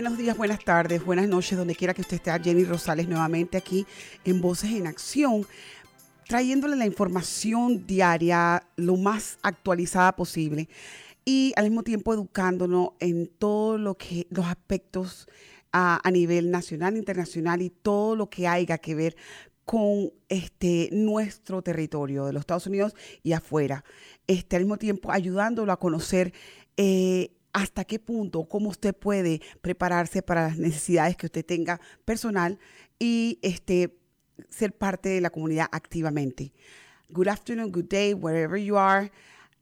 Buenos días, buenas tardes, buenas noches, donde quiera que usted esté. Jenny Rosales nuevamente aquí en Voces en Acción, trayéndole la información diaria lo más actualizada posible y al mismo tiempo educándonos en todo lo los aspectos a, a nivel nacional, internacional y todo lo que haya que ver con este nuestro territorio de los Estados Unidos y afuera. Este, al mismo tiempo ayudándolo a conocer eh, hasta qué punto, cómo usted puede prepararse para las necesidades que usted tenga personal y este, ser parte de la comunidad activamente. Good afternoon, good day, wherever you are.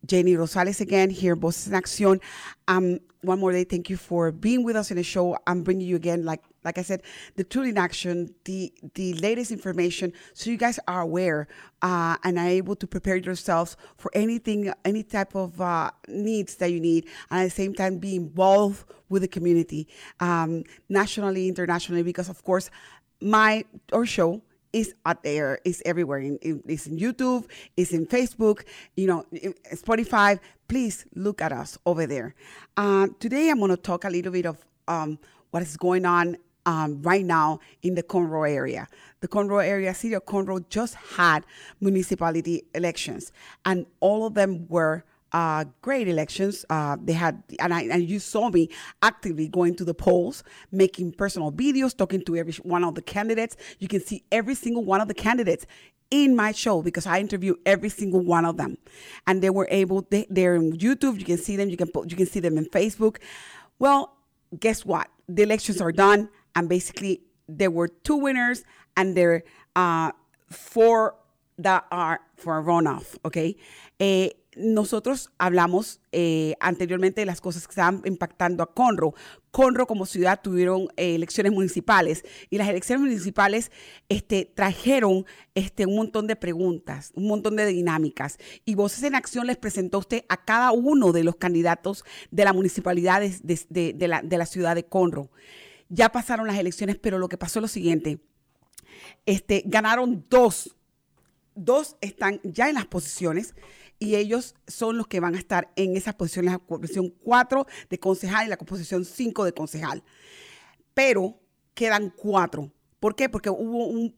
Jenny Rosales again here, Voces en Acción. Um, one more day, thank you for being with us in the show. I'm bringing you again, like like I said, the tool in Action, the the latest information, so you guys are aware uh, and are able to prepare yourselves for anything, any type of uh, needs that you need, and at the same time be involved with the community, um, nationally, internationally, because of course, my our show is out there, it's everywhere. It's in YouTube, it's in Facebook, you know, Spotify. Please look at us over there. Uh, today, I'm going to talk a little bit of um, what is going on um, right now in the Conroe area. The Conroe area, city of Conroe, just had municipality elections, and all of them were uh, great elections. Uh, they had, and, I, and you saw me actively going to the polls, making personal videos, talking to every one of the candidates. You can see every single one of the candidates in my show because I interview every single one of them, and they were able. They, they're on YouTube. You can see them. You can you can see them in Facebook. Well, guess what? The elections are done, and basically there were two winners, and there uh, four that are for a runoff. Okay. Eh, nosotros hablamos eh, anteriormente de las cosas que estaban impactando a Conroe. Conroe como ciudad tuvieron eh, elecciones municipales y las elecciones municipales este, trajeron este, un montón de preguntas, un montón de dinámicas. Y Voces en Acción les presentó a usted a cada uno de los candidatos de la municipalidad de, de, la, de la, ciudad de Conroe. Ya pasaron las elecciones, pero lo que pasó es lo siguiente. Este, ganaron dos. Dos están ya en las posiciones y ellos son los que van a estar en esas posiciones, la posición 4 de concejal y la posición 5 de concejal. Pero quedan cuatro. ¿Por qué? Porque hubo un,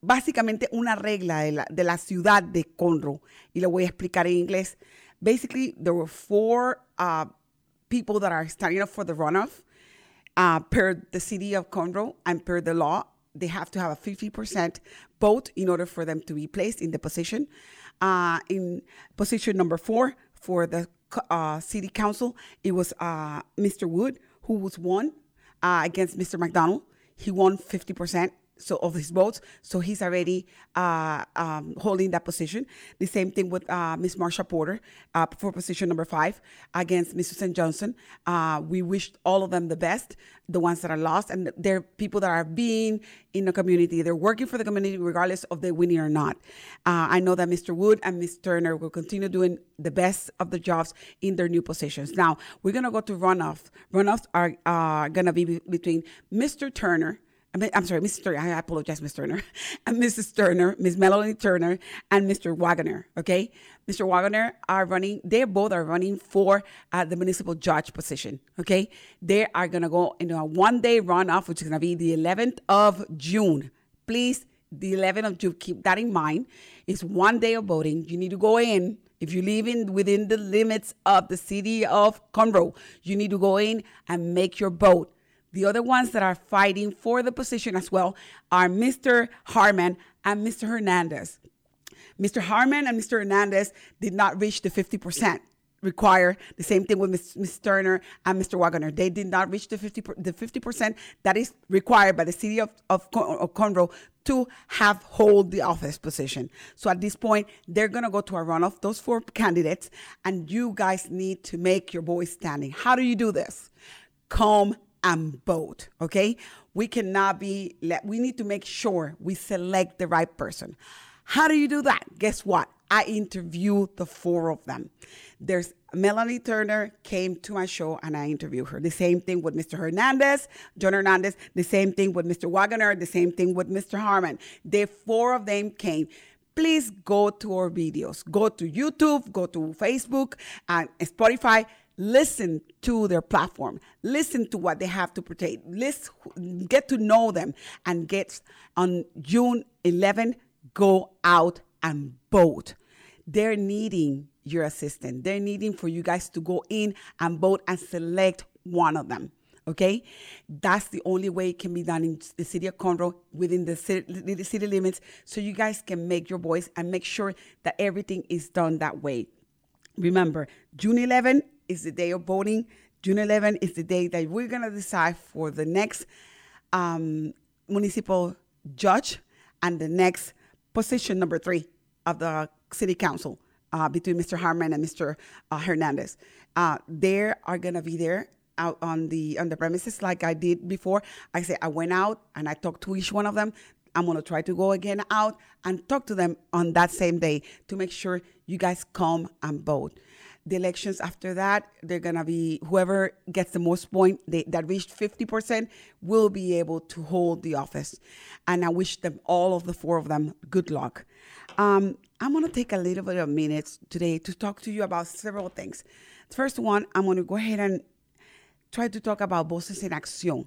básicamente una regla de la, de la ciudad de Conroe y lo voy a explicar en inglés. Basically, there were four uh, people that are standing up for the runoff uh, per the city of Conroe and per the law. They have to have a 50% vote in order for them to be placed in the position. Uh, in position number four for the uh, city council, it was uh, Mr. Wood who was won uh, against Mr. McDonald. He won 50% so of his votes. So he's already uh, um, holding that position. The same thing with uh, Miss Marsha Porter uh, for position number five against Mr. St. Johnson. Uh, we wish all of them the best, the ones that are lost, and they're people that are being in the community. They're working for the community regardless of the winning or not. Uh, I know that Mr. Wood and Ms. Turner will continue doing the best of the jobs in their new positions. Now we're gonna go to runoff. Runoffs are uh, gonna be between Mr. Turner I'm sorry, Mrs. Turner. I apologize, Miss Turner, and Mrs. Turner, Miss Melanie Turner, and Mr. Wagner. Okay, Mr. Wagner are running. They both are running for uh, the municipal judge position. Okay, they are gonna go into a one-day runoff, which is gonna be the 11th of June. Please, the 11th of June. Keep that in mind. It's one day of voting. You need to go in If you live in within the limits of the city of Conroe, you need to go in and make your vote. The other ones that are fighting for the position as well are Mr. Harmon and Mr. Hernandez. Mr. Harmon and Mr. Hernandez did not reach the 50% require the same thing with Ms. Ms. Turner and Mr. Wagner. They did not reach the 50 the 50% that is required by the city of, of, of Conroe to have hold the office position. So at this point, they're gonna go to a runoff, those four candidates, and you guys need to make your voice standing. How do you do this? Come and both, okay? We cannot be, let, we need to make sure we select the right person. How do you do that? Guess what? I interviewed the four of them. There's Melanie Turner came to my show and I interviewed her. The same thing with Mr. Hernandez, John Hernandez, the same thing with Mr. Wagner, the same thing with Mr. Harmon. The four of them came. Please go to our videos. Go to YouTube, go to Facebook and Spotify. Listen to their platform. Listen to what they have to portray. Let's get to know them and get on June 11, go out and vote. They're needing your assistance. They're needing for you guys to go in and vote and select one of them. Okay, that's the only way it can be done in the city of Conroe within the city, the city limits, so you guys can make your voice and make sure that everything is done that way. Remember, June 11 is the day of voting. June 11 is the day that we're gonna decide for the next um, municipal judge and the next position number three of the city council uh, between Mr. Harman and Mr. Uh, Hernandez. Uh, they are gonna be there out on the on the premises like I did before. I said I went out and I talked to each one of them. I'm gonna try to go again out and talk to them on that same day to make sure you guys come and vote. The elections after that, they're gonna be whoever gets the most point they, that reached 50% will be able to hold the office. And I wish them all of the four of them good luck. Um, I'm gonna take a little bit of minutes today to talk to you about several things. First one, I'm gonna go ahead and try to talk about Voces in Acción.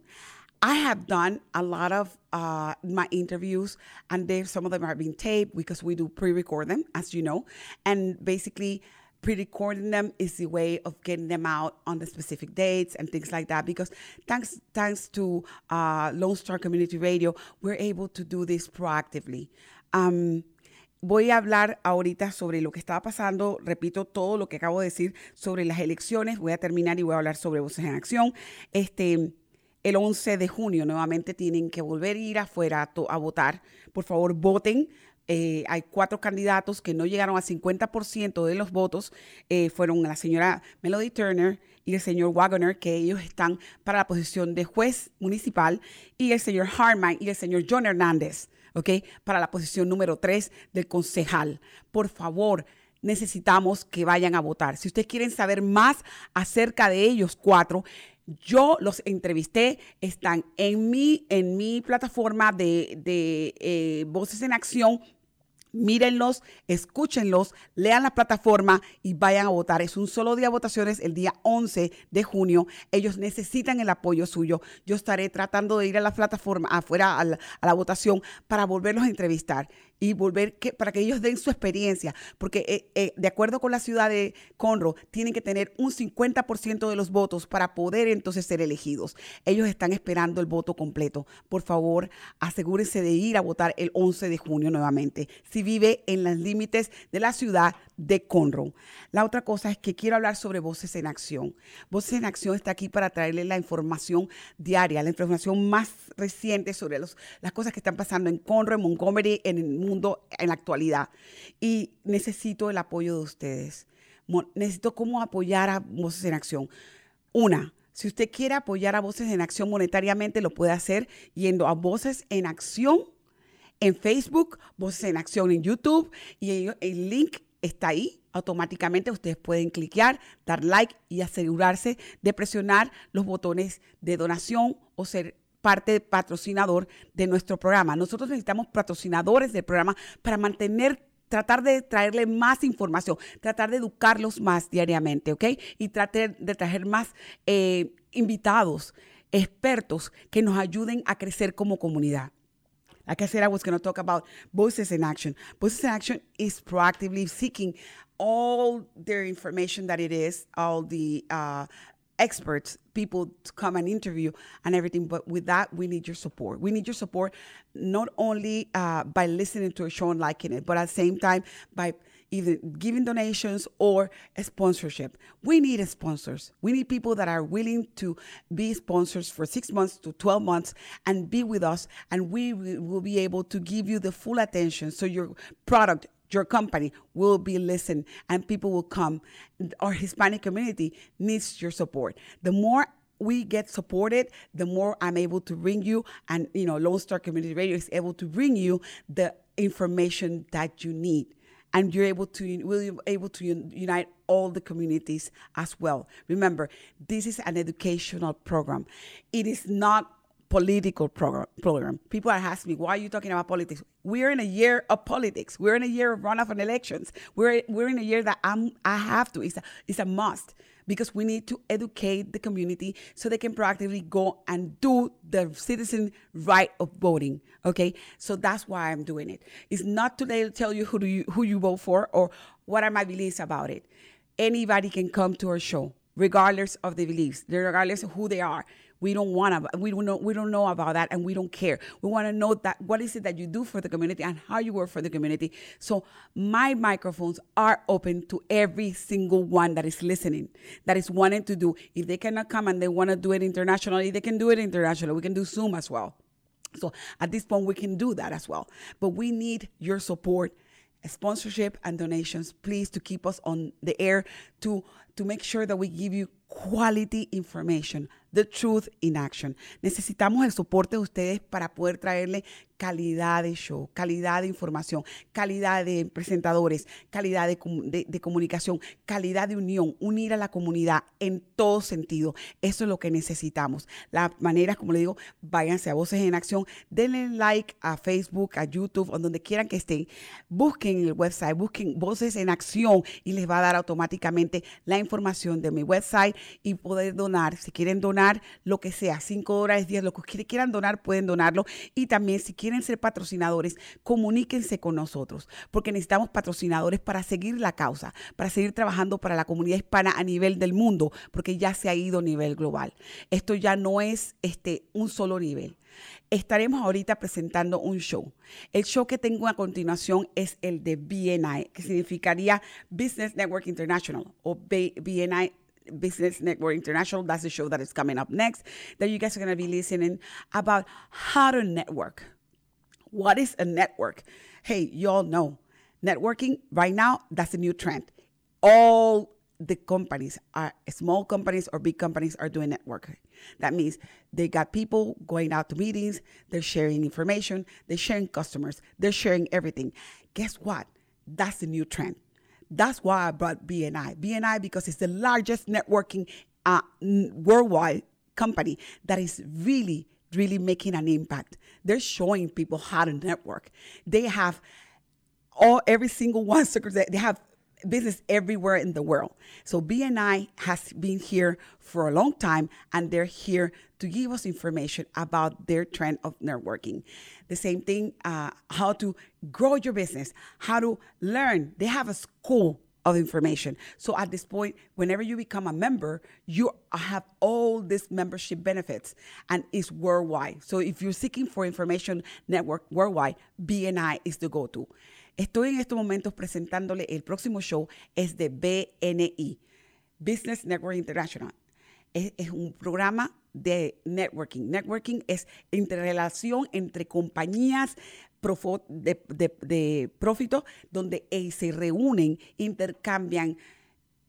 I have done a lot of uh, my interviews, and they, some of them are being taped because we do pre-record them, as you know, and basically pre-recording them is the way of getting them out on the specific dates and things like that. Because thanks thanks to uh, Lone Star Community Radio, we're able to do this proactively. Um, voy a hablar ahorita sobre lo que estaba pasando, repito todo lo que acabo de decir sobre las elecciones, voy a terminar y voy a hablar sobre Voces en Acción. Este, el 11 de junio nuevamente tienen que volver a ir afuera a, a votar. Por favor, voten. Eh, hay cuatro candidatos que no llegaron al 50% de los votos. Eh, fueron la señora Melody Turner y el señor Wagner, que ellos están para la posición de juez municipal, y el señor Harman y el señor John Hernández. ¿ok? Para la posición número 3 del concejal. Por favor, necesitamos que vayan a votar. Si ustedes quieren saber más acerca de ellos cuatro, yo los entrevisté, están en mi, en mi plataforma de, de eh, Voces en Acción mírenlos, escúchenlos, lean la plataforma y vayan a votar. Es un solo día de votaciones el día 11 de junio. Ellos necesitan el apoyo suyo. Yo estaré tratando de ir a la plataforma, afuera a la, votación, para volverlos a entrevistar y volver para que ellos den su experiencia, porque eh, eh, de acuerdo con la ciudad de Conroe, tienen que tener un 50% de los votos para poder entonces ser elegidos. Ellos están esperando el voto completo. Por favor, asegúrense de ir a votar el 11 de junio nuevamente, si vive en los límites de la ciudad de Conroe. La otra cosa es que quiero hablar sobre Voces en Acción. Voces en Acción está aquí para traerles la información diaria, la información más reciente sobre las cosas que están pasando en Conroe, Montgomery, en el mundo en la actualidad. Y necesito el apoyo de ustedes. Necesito cómo apoyar a Voces en Acción. Una, si usted quiere apoyar a Voces en Acción monetariamente, lo puede hacer yendo a Voces en Acción en Facebook, Voces en Acción en YouTube y el link está ahí. Automáticamente ustedes pueden cliquear, dar like y asegurarse de presionar los botones de donación o ser parte patrocinador de nuestro programa. Nosotros necesitamos patrocinadores del programa para mantener tratar de traerle más información, tratar de educarlos más diariamente, ¿ok? Y tratar de traer más eh, invitados, expertos que nos ayuden a crecer como comunidad. Like I said, I was going to talk about Voices in Action. Voices in Action is proactively seeking all their information that it is, all the uh, experts, people to come and interview and everything. But with that, we need your support. We need your support not only uh, by listening to a show and liking it, but at the same time by either giving donations or a sponsorship. We need sponsors. We need people that are willing to be sponsors for six months to 12 months and be with us, and we will be able to give you the full attention so your product your company will be listened and people will come. Our Hispanic community needs your support. The more we get supported, the more I'm able to bring you, and you know, Lone Star Community Radio is able to bring you the information that you need and you're able to will able to unite all the communities as well. Remember this is an educational program. It is not political program, program. People are asking me, why are you talking about politics? We're in a year of politics. We're in a year of runoff and elections. We're, we're in a year that I'm, I have to. It's a, it's a must because we need to educate the community so they can proactively go and do the citizen right of voting. Okay, so that's why I'm doing it. It's not to tell you who do you who you vote for or what are my beliefs about it. Anybody can come to our show, regardless of the beliefs, regardless of who they are. We don't want to. We don't know. We don't know about that, and we don't care. We want to know that what is it that you do for the community and how you work for the community. So my microphones are open to every single one that is listening, that is wanting to do. If they cannot come and they want to do it internationally, they can do it internationally. We can do Zoom as well. So at this point, we can do that as well. But we need your support sponsorship and donations please to keep us on the air to to make sure that we give you quality information the truth in action. Necesitamos el soporte de ustedes para poder traerle calidad de show, calidad de información, calidad de presentadores, calidad de, comunicación, calidad de unión, unir a la comunidad en todo sentido. Eso es lo que necesitamos. Las maneras, como le digo, váyanse a Voces en Acción, denle like a Facebook, a YouTube, o donde quieran que estén. Busquen el website, busquen Voces en Acción y les va a dar automáticamente la información de mi website y poder donar. Si quieren donar lo que sea, 5 dólares, 10, lo que quieran donar, pueden donarlo. Y también si quieren ser patrocinadores, comuníquense con nosotros, porque necesitamos patrocinadores para seguir la causa, para seguir trabajando para la comunidad hispana a nivel del mundo, porque ya se ha ido a nivel global. Esto ya no es este, un solo nivel. Estaremos ahorita presentando un show. El show que tengo a continuación es el de BNI, que significaría Business Network International o BNI Business Network International. That's the show that is coming up next that you guys are going to be listening about how to network. What is a network? Hey, you all know networking right now, that's a new trend. All the companies are small companies or big companies are doing networking. That means they got people going out to meetings, they're sharing information, they're sharing customers, they're sharing everything. Guess what? That's the new trend. That's why I brought BNI. BNI because it's the largest networking uh, worldwide company that is really really making an impact. They're showing people how to network. They have all every single one they have business everywhere in the world. So BNI has been here for a long time and they're here to give us information about their trend of networking. The same thing, uh, how to grow your business, how to learn. They have a school of information. So at this point, whenever you become a member, you have all these membership benefits and it's worldwide. So if you're seeking for information network worldwide, BNI is the go-to. Estoy en estos momentos presentándole el próximo show es de BNI, Business Network International. Es, es un programa de networking. Networking es interrelación entre compañías, de, de, de profito, donde eh, se reúnen, intercambian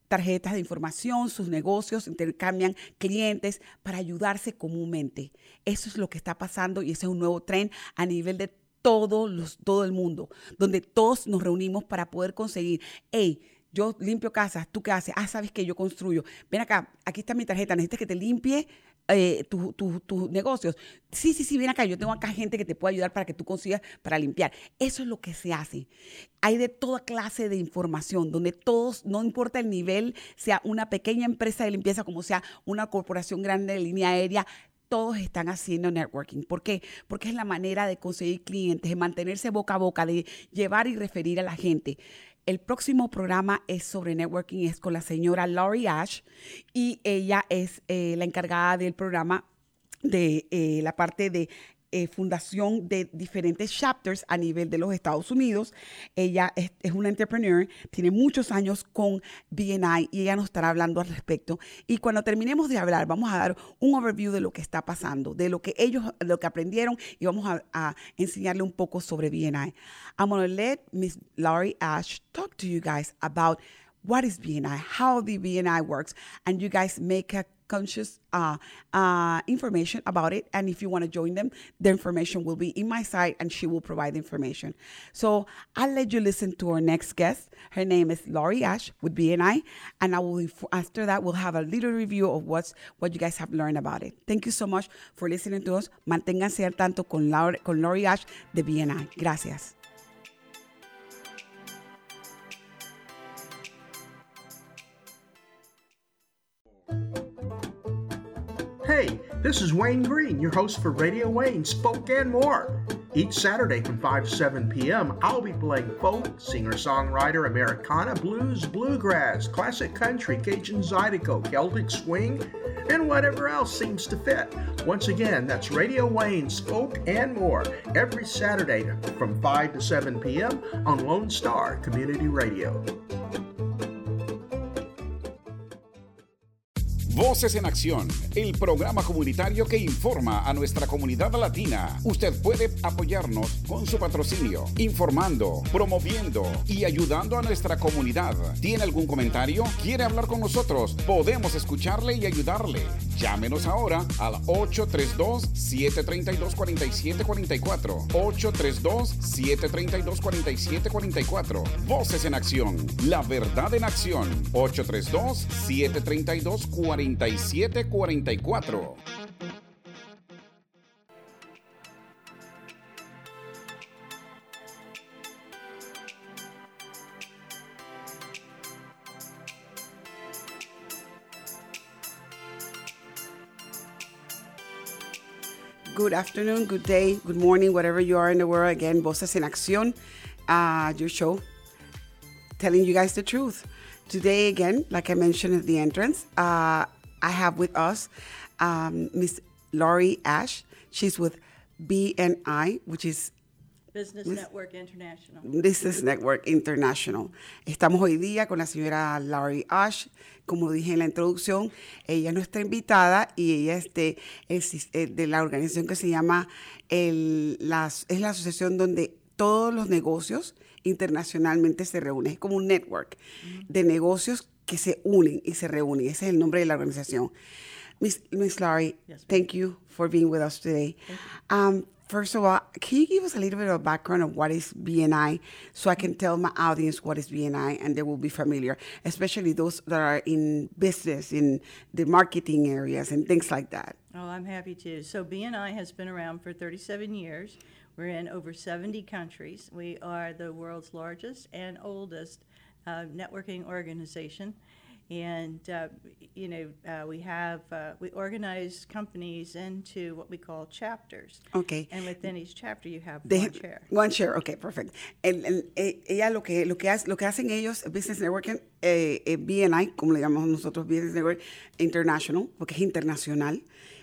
tarjetas de información, sus negocios, intercambian clientes para ayudarse comúnmente. Eso es lo que está pasando y ese es un nuevo tren a nivel de todos los, todo el mundo, donde todos nos reunimos para poder conseguir, hey, yo limpio casas, ¿tú qué haces? Ah, sabes que yo construyo. Ven acá, aquí está mi tarjeta, necesitas que te limpie eh, tus negocios. Sí, sí, sí, ven acá, yo tengo acá gente que te puede ayudar para que tú consigas para limpiar. Eso es lo que se hace. Hay de toda clase de información, donde todos, no importa el nivel, sea una pequeña empresa de limpieza como sea una corporación grande de línea aérea, todos están haciendo networking. ¿Por qué? Porque es la manera de conseguir clientes, de mantenerse boca a boca, de llevar y referir a la gente El próximo programa es sobre networking, es con la señora Laurie Ash y ella es eh, la encargada del programa de eh, la parte de eh, fundación de diferentes chapters a nivel de los Estados Unidos. Ella es, una entrepreneur, tiene muchos años con BNI y ella nos estará hablando al respecto. Y cuando terminemos de hablar, vamos a dar un overview de lo que está pasando, de lo que ellos, lo que aprendieron y vamos a, a enseñarle un poco sobre BNI. I'm going to let Miss Laurie Ash talk to you guys about what is BNI, how the BNI works, and you guys make a conscious uh, uh, information about it. And if you want to join them, the information will be in my site and she will provide information. So I'll let you listen to our next guest. Her name is Laurie Ash with BNI. And I will, after that, we'll have a little review of what's, what you guys have learned about it. Thank you so much for listening to us. Manténganse al tanto con, Laura, con Laurie Ash de BNI. Gracias. Hey, this is Wayne Green, your host for Radio Wayne's Folk and More. Each Saturday from 5 to 7 p.m., I'll be playing folk, singer songwriter, Americana, blues, bluegrass, classic country, Cajun Zydeco, Celtic swing, and whatever else seems to fit. Once again, that's Radio Wayne's Folk and More, every Saturday from 5 to 7 p.m. on Lone Star Community Radio. Voces en Acción, el programa comunitario que informa a nuestra comunidad latina. Usted puede apoyarnos con su patrocinio, informando, promoviendo y ayudando a nuestra comunidad. ¿Tiene algún comentario? ¿Quiere hablar con nosotros? Podemos escucharle y ayudarle. Llámenos ahora al 832-732-4744. 832-732-4744. Voces en Acción, la verdad en acción. 832-732-4744. 4744. Good afternoon, good day, good morning, whatever you are in the world. Again, Voces en Acción, uh, your show, telling you guys the truth. Today, again, like I mentioned at the entrance, uh, I have with us um, Miss Laurie Ash. She's with BNI, which is Business Network International. Business Network International. Estamos hoy día con la señora Laurie Ash. Como dije en la introducción, ella es nuestra invitada y ella es de, es de la organización que se llama, el, las, es la asociación donde todos los negocios internacionalmente se reúnen. Es como un network de negocios que se unen y se reúnen. Ese es el nombre de la organización. Miss, Miss Laurie, Yes, thank you for being with us today. Um, first of all, can you give us a little bit of background of what is BNI so I can tell my audience what is BNI and they will be familiar, especially those that are in business, in the marketing areas and things like that. Oh, I'm happy to. So BNI has been around for 37 years. We're in over 70 countries. We are the world's largest and oldest uh, networking organization. And, uh, you know, uh, we have, uh, we organize companies into what we call chapters. Okay. And within each chapter, you have They- one chair. One chair, okay, perfect. El, el- ella lo que, lo, que hace- lo que hacen ellos, Business Networking, eh, eh, BNI, como le llamamos nosotros, Business Network International, porque es internacional,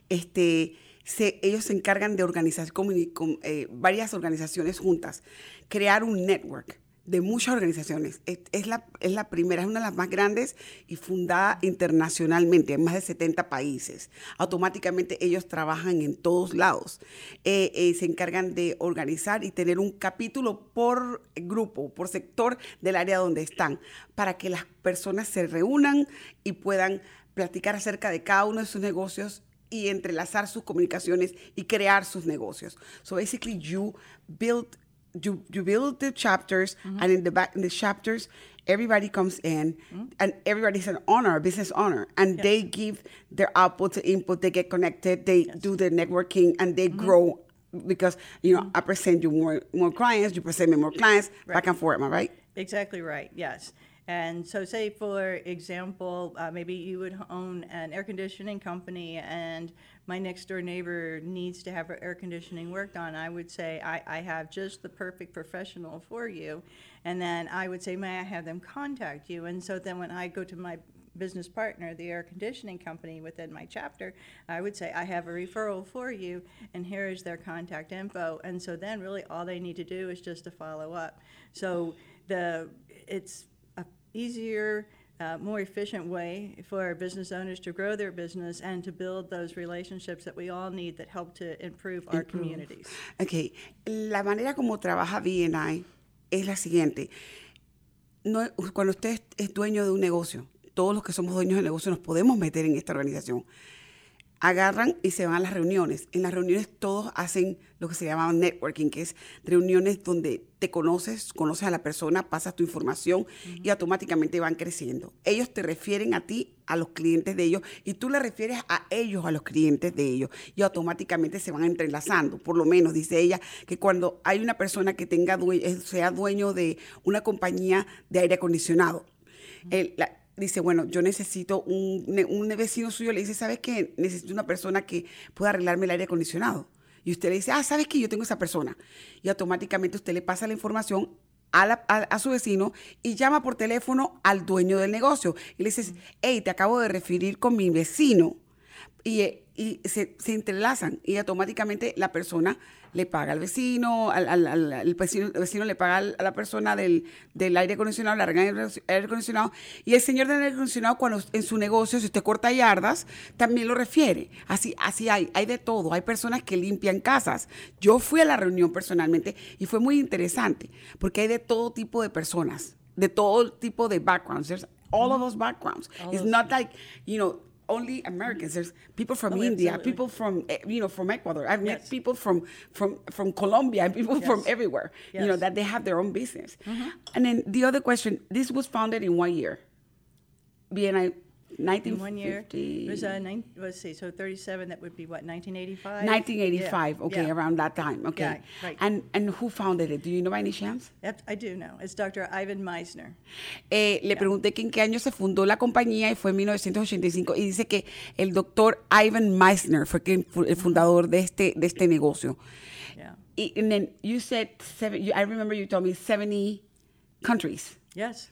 este, se, ellos se encargan de organizar comuni- com- eh, varias organizaciones juntas, crear un network de muchas organizaciones. Es, la, es la primera, es una de las más grandes y fundada internacionalmente en más de 70 países. Automáticamente ellos trabajan en todos lados. Eh, eh, se encargan de organizar y tener un capítulo por grupo, por sector del área donde están, para que las personas se reúnan y puedan platicar acerca de cada uno de sus negocios y entrelazar sus comunicaciones y crear sus negocios. So basically you build you you build the chapters mm-hmm. and in the back in the chapters everybody comes in mm-hmm. and everybody's an owner a business owner and they give their output to input they get connected they do the networking and they mm-hmm. grow because you know i present you more more clients you present me more clients back and forth am i right? Exactly right, yes. And so, say for example, uh, maybe you would own an air conditioning company, and my next door neighbor needs to have her air conditioning worked on. I would say, I, I have just the perfect professional for you. And then I would say, May I have them contact you? And so then when I go to my business partner, the air conditioning company within my chapter, I would say, I have a referral for you, and here is their contact info. And so then really all they need to do is just to follow up. So the it's a easier, uh, more efficient way for our business owners to grow their business and to build those relationships that we all need that help to improve our communities. Ok, la manera como trabaja BNI es la siguiente. No, cuando usted es- es dueño de un negocio, todos los que somos dueños de negocio nos podemos meter en esta organización. Agarran y se van a las reuniones. En las reuniones todos hacen lo que se llama networking, que es reuniones donde te conoces, conoces a la persona, pasas tu información y automáticamente van creciendo. Ellos te refieren a ti, a los clientes de ellos, y tú le refieres a ellos, a los clientes de ellos, y automáticamente se van entrelazando. Por lo menos, dice ella, que cuando hay una persona que tenga due- eh, sea dueño de una compañía de aire acondicionado, la- dice, bueno, yo necesito un, un vecino suyo, le dice, ¿sabes qué? Necesito una persona que pueda arreglarme el aire acondicionado. Y usted le dice, ah, ¿sabes qué? Yo tengo esa persona. Y automáticamente usted le pasa la información a, a- su vecino y llama por teléfono al dueño del negocio. Y le dices, hey, te acabo de referir con mi vecino. Y, eh, y se, se entrelazan y automáticamente la persona le paga al vecino, al, al- al- al vecino, el vecino le paga a la persona del, del aire acondicionado, le arreglan el aire acondicionado. Y el señor del aire acondicionado, cuando en su negocio, si usted corta yardas, también lo refiere. Así, así hay, hay de todo. Hay personas que limpian casas. Yo fui a la reunión personalmente y fue muy interesante porque hay de todo tipo de personas, de todo tipo de backgrounds. There's all of those backgrounds. It's not like, you know, only Americans. There's people from Oh, India, absolutely. people from eh, you know from Ecuador. I've met people from from from Colombia and people from Yes. everywhere. You know Mm-hmm. that they have their own business. And then the other question: This was founded in one year. BNI, In 1950. one year, it was, uh, nine, let's see, so 37, that would be what, 1985? 1985. Yeah, Okay, yeah. around that time. Okay. Yeah, right. And and who founded it? Do you know by any chance? Yep, I do know. It's Dr. Ivan Meisner. Eh, le pregunté que en qué año se fundó la compañía y fue en 1985 y dice que el doctor Ivan Meissner fue quien el fundador de este de este negocio. Yeah. Y- And then you said seven, you, I remember you told me 70 countries. Yes.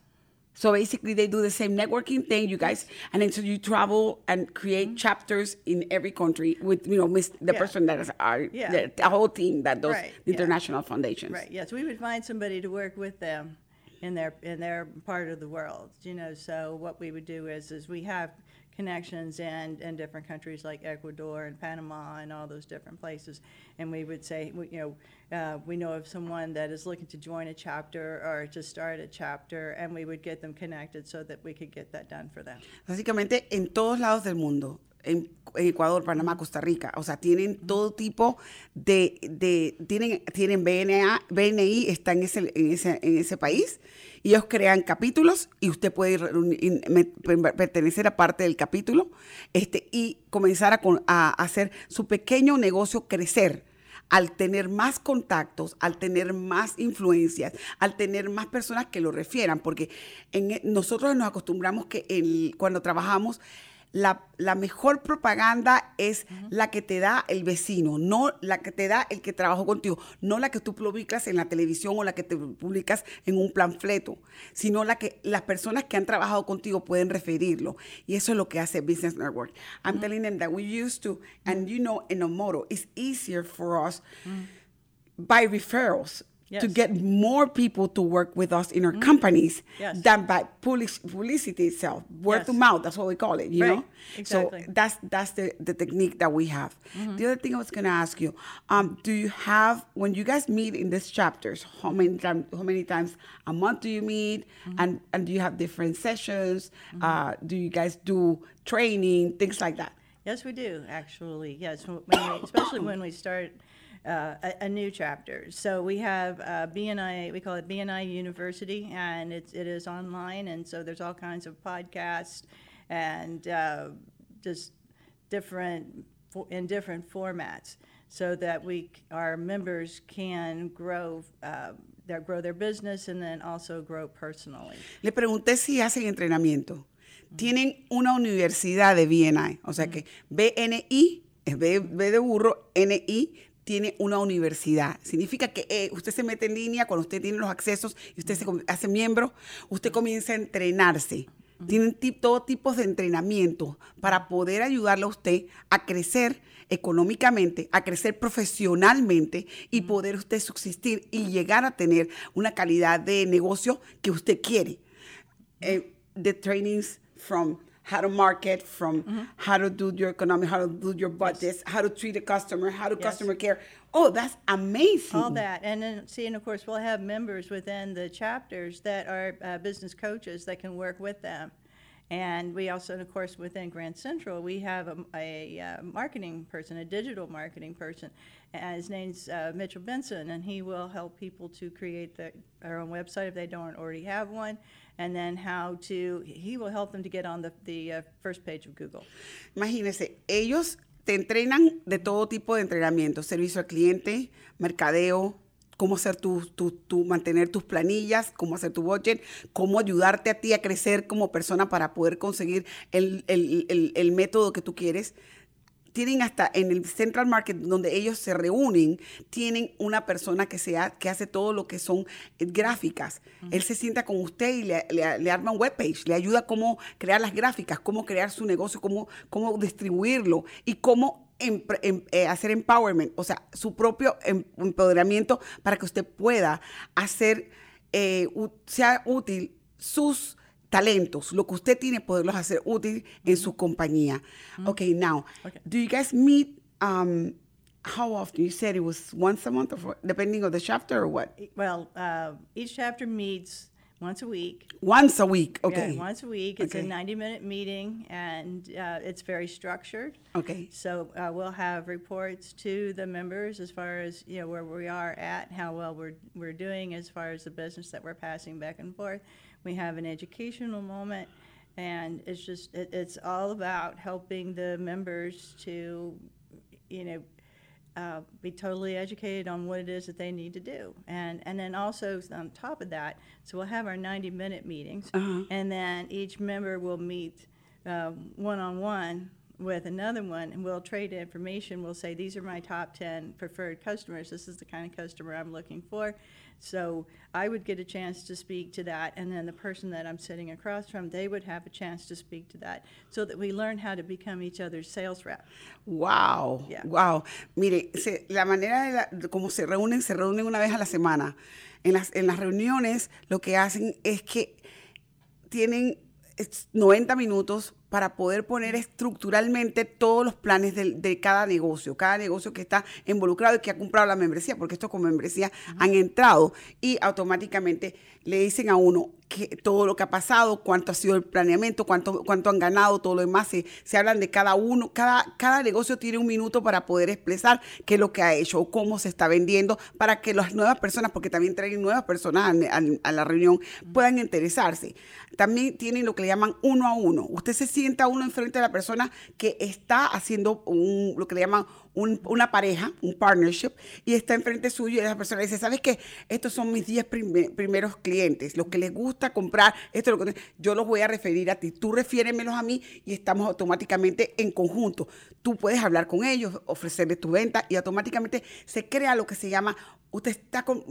So basically, they do the same networking thing, you guys, and then so you travel and create chapters in every country with you know mis- the Mm-hmm. Yeah. person that is our Yeah. the, the whole team that does Right, the yeah. international foundations. Right. Yes, we would find somebody to work with them in their in their part of the world. You know, so what we would do is is we have connections in in different countries like Ecuador and Panama and all those different places, and we would say, you know, uh, we know of someone that is looking to join a chapter or to start a chapter, and we would get them connected so that we could get that done for them. Básicamente en todos lados del mundo, en, Ecuador, Panamá, Costa Rica, o sea, tienen todo tipo de, de tienen, tienen BNA, BNI, está en ese, en ese, en ese país, y ellos crean capítulos y usted puede pertenecer a parte del capítulo este, y comenzar a, a hacer su pequeño negocio crecer. Al tener más contactos, al tener más influencias, al tener más personas que lo refieran, porque en, e- nosotros nos acostumbramos que el- cuando trabajamos, la, la mejor propaganda es la que te da el vecino, no la que te da el que trabajó contigo, no la que tú publicas en la televisión o la que te publicas en un panfleto, sino la que las personas que han trabajado contigo pueden referirlo. Y eso es lo que hace Business Network. I'm telling them that we used to, and you know, in Omoto, it's easier for us by referrals to get more people to work with us in our companies Yes. than by publicity itself. Word Yes. to mouth, that's what we call it, you Right. know? Exactly. So that's that's the, the technique that we have. The other thing I was gonna ask you, um, do you have when you guys meet in these chapters, how many times how many times a month do you meet? And and do you have different sessions? Uh, do you guys do training, things like that? Yes, we do, actually. Yes, when we, especially when we start uh, a, a new chapter. So we have uh, BNI, we call it BNI University, and it's, it is online, and so there's all kinds of podcasts and uh, just different, in different formats. so that we our members can grow uh, their grow their business and then also grow personally. Le pregunté si hacen entrenamiento. Tienen una universidad de BNI, o sea que BNI, es B, B de burro, NI, tiene una universidad. Significa que eh, usted se mete en línea cuando usted tiene los accesos y usted se hace miembro, usted comienza a entrenarse. Tienen ti- todo tipo de entrenamiento para poder ayudarle a usted a crecer económicamente, a crecer profesionalmente y poder usted subsistir y llegar a tener una calidad de negocio que usted quiere. Eh, the trainings from how to market, from how to do your economic, how to do your budgets, how to treat a customer, how to Yes. customer care. Oh, that's amazing. all that and then see and of course we'll have members within the chapters that are uh, business coaches that can work with them and we also of course within grand central we have a, a uh, marketing person a digital marketing person and his name's uh, mitchell benson and he will help people to create the, their own website if they don't already have one and then how to he will help them to get on the, the uh, first page of google Imagínese, ellos te entrenan de todo tipo de entrenamiento, servicio al cliente, mercadeo, cómo hacer tu, tu- tu- mantener tus planillas, cómo hacer tu budget, cómo ayudarte a ti a crecer como persona para poder conseguir el, el- el- el método que tú quieres. Tienen hasta en el Central Market donde ellos se reúnen, tienen una persona que, sea, que hace todo lo que son eh, gráficas. Él se sienta con usted y le, le- le arma un webpage, le ayuda cómo crear las gráficas, cómo crear su negocio, cómo, cómo distribuirlo y cómo em- eh, hacer empowerment, o sea, su propio em- empoderamiento para que usted pueda hacer, eh, sea útil sus talentos, lo que usted tiene, poderlos hacer útil en su compañía. Okay, now, Okay. do you guys meet, um, how often? You said it was once a month, or depending on the chapter or what? well uh, each chapter meets once a week Once a week, okay. Yeah, once a week. It's Okay. a 90 minute meeting and uh, it's very structured. Okay. So uh, we'll have reports to the members as far as, you know, where we are at, how well we're, we're doing as far as the business that we're passing back and forth. We have an educational moment and it's just, it, it's all about helping the members to, you know, uh, be totally educated on what it is that they need to do. And, and then also on top of that, so we'll have our 90 minute meetings, and then each member will meet one on one with another one, and we'll trade information. We'll say, These are my top 10 preferred customers. This is the kind of customer I'm looking for. So I would get a chance to speak to that, and then the person that I'm sitting across from, they would have a chance to speak to that, so that we learn how to become each other's sales rep. Wow, Yeah. wow. Mire, se- la manera de, la- de cómo se reúnen, se reúnen una vez a la semana. En las, en las reuniones lo que hacen es que tienen 90 minutos para poder poner estructuralmente todos los planes de, cada negocio, cada negocio que está involucrado y que ha comprado la membresía, porque estos con membresía han entrado y automáticamente le dicen a uno que todo lo que ha pasado, cuánto ha sido el planeamiento, cuánto, cuánto han ganado, todo lo demás, se, se hablan de cada uno, cada, cada negocio tiene un minuto para poder expresar qué es lo que ha hecho o cómo se está vendiendo, para que las nuevas personas, porque también traen nuevas personas a, a- a la reunión, puedan interesarse. También tienen lo que le llaman uno a uno. Usted se sienta uno enfrente de la persona que está haciendo un, lo que le llaman un- una pareja, un partnership, y está enfrente suyo y esa persona dice, ¿sabes qué? Estos son mis 10 prime- primeros clientes, los que les gusta comprar, esto yo los voy a referir a ti, tú refiéremelos a mí y estamos automáticamente en conjunto. Tú puedes hablar con ellos, ofrecerles tu venta y automáticamente se crea lo que se llama usted está com-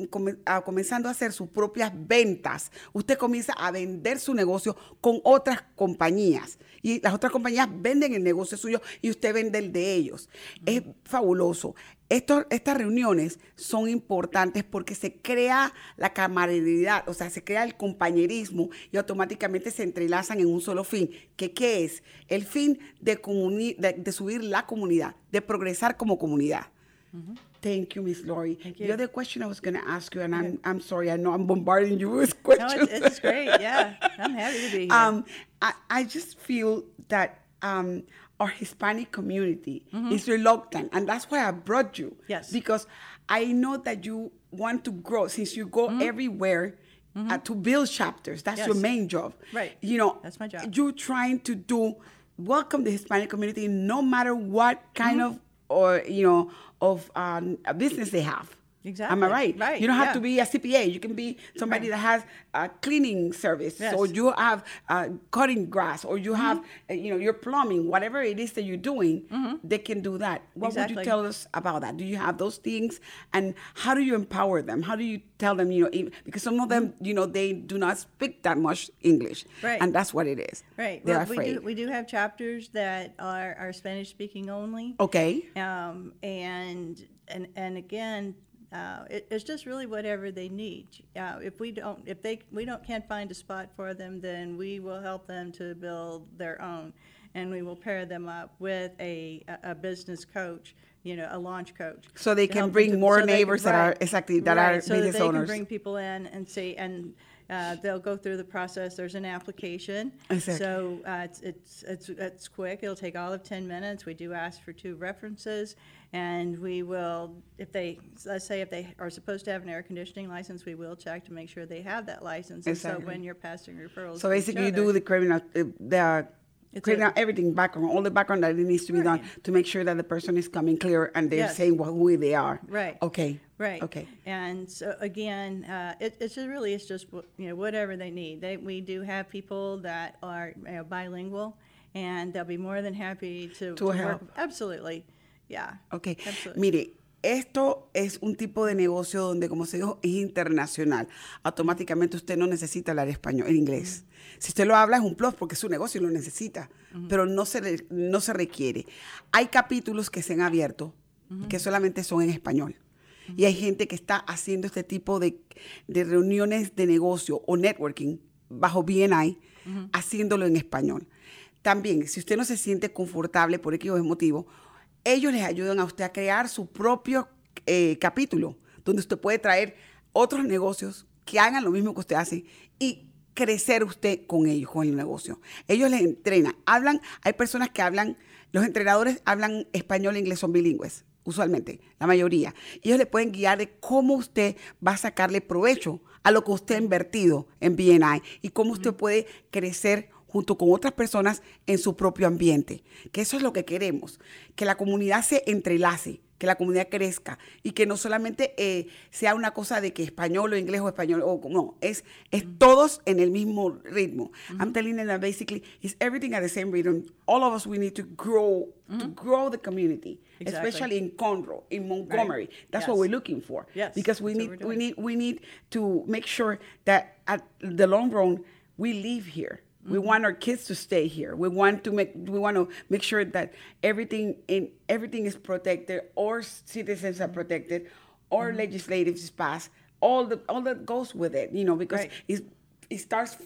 ah, comenzando a hacer sus propias ventas. Usted comienza a vender su negocio con otras compañías. Y las otras compañías venden el negocio suyo y usted vende el de ellos. Es fabuloso. Esto- estas reuniones son importantes porque se crea la camaradería, o sea, se crea el compañerismo y automáticamente se entrelazan en un solo fin. ¿Que, ¿Qué es? El fin de, de, de subir la comunidad, de progresar como comunidad. Thank you, Miss Lori. Thank The you. other question I was going to ask you, and I'm, I'm sorry, I know I'm bombarding you with No, questions. it's, it's great. Yeah, I'm happy to be here. um, I, I just feel that um, our Hispanic community is reluctant, and that's why I brought you. Mm-hmm. Yes. Because I know that you want to grow since you go everywhere. uh, to build chapters, that's your Mm-hmm. Main job. Right. You know, That's my job. You're trying to do welcome the Hispanic community, no matter what kind Mm-hmm. of or you know of um, a business they have. Am I right? Right, You don't have yeah. to be a CPA. You can be somebody that has a cleaning service, Yes. or you have uh, cutting grass, or you have Mm-hmm. uh, you know your plumbing. Whatever it is that you're doing, they can do that. What would you tell us about that? Do you have those things, and how do you empower them? How do you tell them? You know, because some of them, you know, they do not speak that much English, Mm-hmm. Right. And that's what it is. Right. They're well, we do we do have chapters that are, are Spanish speaking only. okay. Um, and and and again, uh, it, it's just really whatever they need. Uh, if we don't, if they we don't can't find a spot for them, then we will help them to build their own, and we will pair them up with a a, a business coach. You know, a launch coach. So they can bring to- more so they can- neighbors that are- exactly, that are right, so business that they owners. can bring people in and see and. Uh, they'll go through the process. There's an application. Exactly. So uh, it's, it's, it's, it's quick. It'll take all of 10 minutes. We do ask for two references, and we will, if they, let's say if they are supposed to have an air conditioning license, we will check to make sure they have that license. And so when you're passing referrals. So to basically, you other- do the criminal, uh, the It's criminal a- everything background, all the background that it needs to be done to make sure that the person is coming clear and they're Yes. saying wh- who they are. Right. Okay. Right. Okay. And so again, uh, it, it's just really it's just you know whatever they need. They, we do have people that are you know, bilingual, and they'll be more than happy to, To help. work. Absolutely, yeah. Ok. Absolutely. Mire, esto es un tipo de negocio donde, como se dijo, es internacional. Automáticamente usted no necesita hablar español, en inglés. Si usted lo habla es un plus porque su negocio lo necesita, pero no se, no se requiere. Hay capítulos que se han abierto que solamente son en español. Y hay gente que está haciendo este tipo de, de reuniones de negocio o networking bajo BNI, haciéndolo en español. También, si usted no se siente confortable por X o Y motivo, ellos les ayudan a usted a crear su propio eh, capítulo, donde usted puede traer otros negocios que hagan lo mismo que usted hace y crecer usted con ellos, con el negocio. Ellos les entrenan, hablan, hay personas que hablan, los entrenadores hablan español e inglés, son bilingües, usualmente, la mayoría. Ellos le pueden guiar de cómo usted va a sacarle provecho a lo que usted ha invertido en BNI y cómo usted puede crecer junto con otras personas en su propio ambiente. Que eso es lo que queremos, que la comunidad se entrelace, que la comunidad crezca y que no solamente eh, sea una cosa de que español o inglés o español, o no, es, es todos en el mismo ritmo. I'm telling you that basically it's everything at the same rhythm. All of us, we need to grow, to grow the community, Exactly. especially in Conroe, in Montgomery. That's what we're looking for. Yes, Because we that's need, we need we need to make sure that at the long run we live here. We Mm-hmm. want our kids to stay here. We want to make we want to make sure that everything in everything is protected, or citizens Mm-hmm. are protected, our legislative is passed. All the all that goes with it, you know, because Right. it's, it starts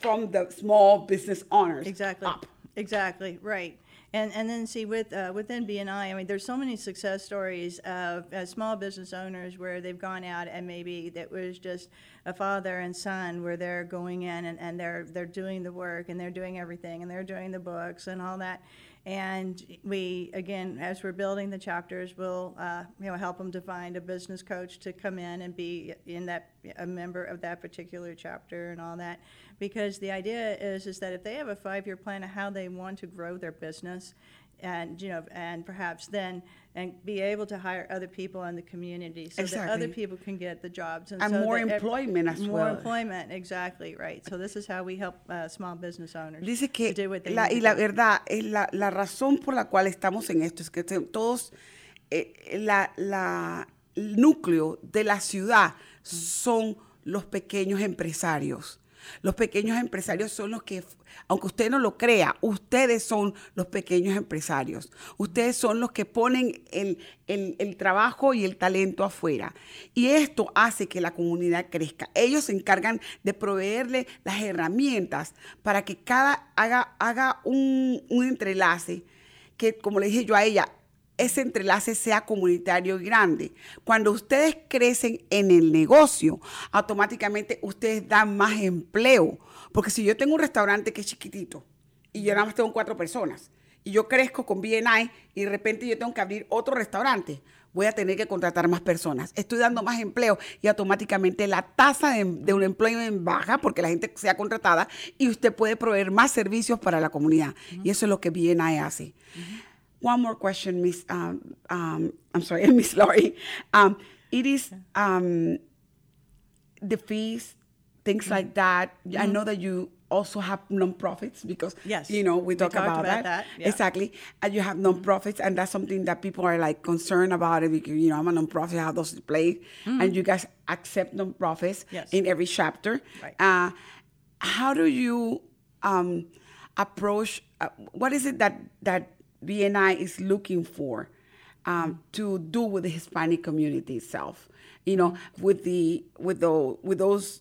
from the small business owners Exactly. up. Exactly. Right. And and then see with uh, within BNI, I mean, there's so many success stories of uh, small business owners where they've gone out and maybe that was just a father and son where they're going in and, and they're they're doing the work and they're doing everything and they're doing the books and all that. And we again, as we're building the chapters, we'll uh, you know help them to find a business coach to come in and be in that a member of that particular chapter and all that because the idea is is that if they have a five-year plan of how they want to grow their business and you know and perhaps then and be able to hire other people in the community so that other people can get the jobs And so more ev- employment as more well. employment exactly right so this is how we help uh, small business owners Dice que, to do what they la, y la verdad, es la, la razón por la cual estamos en esto es que todos, eh, la, la- el núcleo de la ciudad son los pequeños empresarios. Los pequeños empresarios son los que, aunque usted no lo crea, ustedes son los pequeños empresarios. Ustedes son los que ponen el, el- el trabajo y el talento afuera. Y esto hace que la comunidad crezca. Ellos se encargan de proveerle las herramientas para que cada haga, haga un, un entrelace que, como le dije yo a ella, ese entrelace sea comunitario y grande. Cuando ustedes crecen en el negocio, automáticamente ustedes dan más empleo. Porque si yo tengo un restaurante que es chiquitito y yo nada más tengo cuatro personas y yo crezco con BNI y de repente yo tengo que abrir otro restaurante, voy a tener que contratar más personas. Estoy dando más empleo y automáticamente la tasa de, un empleo baja porque la gente sea contratada y usted puede proveer más servicios para la comunidad. Y eso es lo que BNI hace. One more question, Miss. Um, um, I'm sorry, Miss Laurie. Um, it is um, the fees, things like that. I know that you also have nonprofits because Yes. you know we We talk talked about, about that, that, yeah. exactly and you have nonprofits and that's something that people are like concerned about it because you know i'm a nonprofit how does it play and you guys accept nonprofits Yes. in every chapter Right. uh, how do you um, approach uh, what is it that that bni is looking for um, to do with the hispanic community itself. You know with the with the with those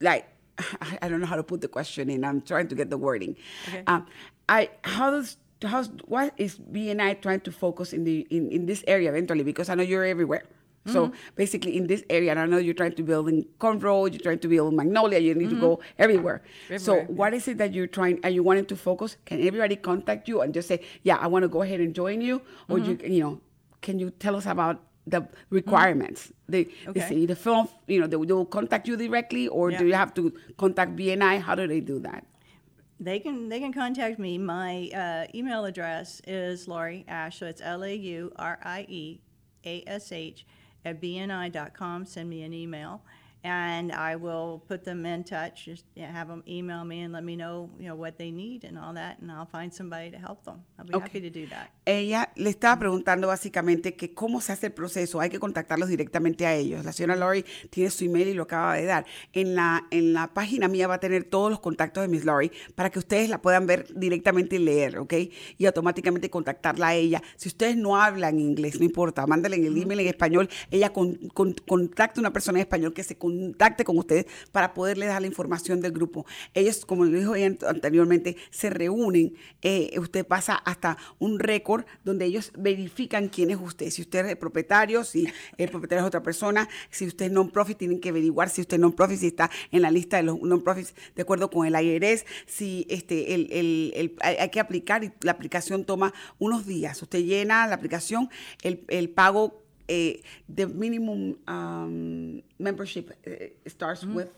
like I, don't know how to put the question in. I'm trying to get the wording. Okay. um, i how does how's what is bni trying to focus in the in, in this area eventually? Because i know you're everywhere so Mm-hmm. basically in this area and i know you're trying to build in conroe you're trying to build in magnolia you need to go everywhere, so Mm-hmm. Everywhere, yeah. what is it that you're trying are you wanting to focus can everybody contact you and just say yeah i want to go ahead and join you or you Mm-hmm. you know can you tell us about the requirements they, they Okay. say the film you know they, will- they will contact you directly or do you have to contact bni how do they do that They can they can contact me. My uh, email address is Laurie Ash, so it's L A U R I E A S H at bni.com. Send me an email, and I will put them in touch. Just have them email me and let me know you know what they need and all that, and I'll find somebody to help them. I'll be Okay. happy to do that. Ella le estaba preguntando básicamente que cómo se hace el proceso. Hay que contactarlos directamente a ellos. La señora Lori tiene su email y lo acaba de dar. En la, en la página mía va a tener todos los contactos de Miss Lori para que ustedes la puedan ver directamente y leer, ¿ok? Y automáticamente contactarla a ella. Si ustedes no hablan inglés, no importa, mándenle el email en español. Ella con, con- contacte a una persona en español que se contacte con ustedes para poderle dar la información del grupo. Ellos, como lo dijo anteriormente, se reúnen. eh, usted pasa hasta un récord donde ellos verifican quién es usted. Si usted es el propietario, si el propietario es otra persona, si usted es non-profit, tienen que averiguar si usted es non-profit, si está en la lista de los non-profits de acuerdo con el IRS, si este, hay, que aplicar y la aplicación toma unos días. Usted llena la aplicación, el pago, eh, the minimum um, membership eh, starts with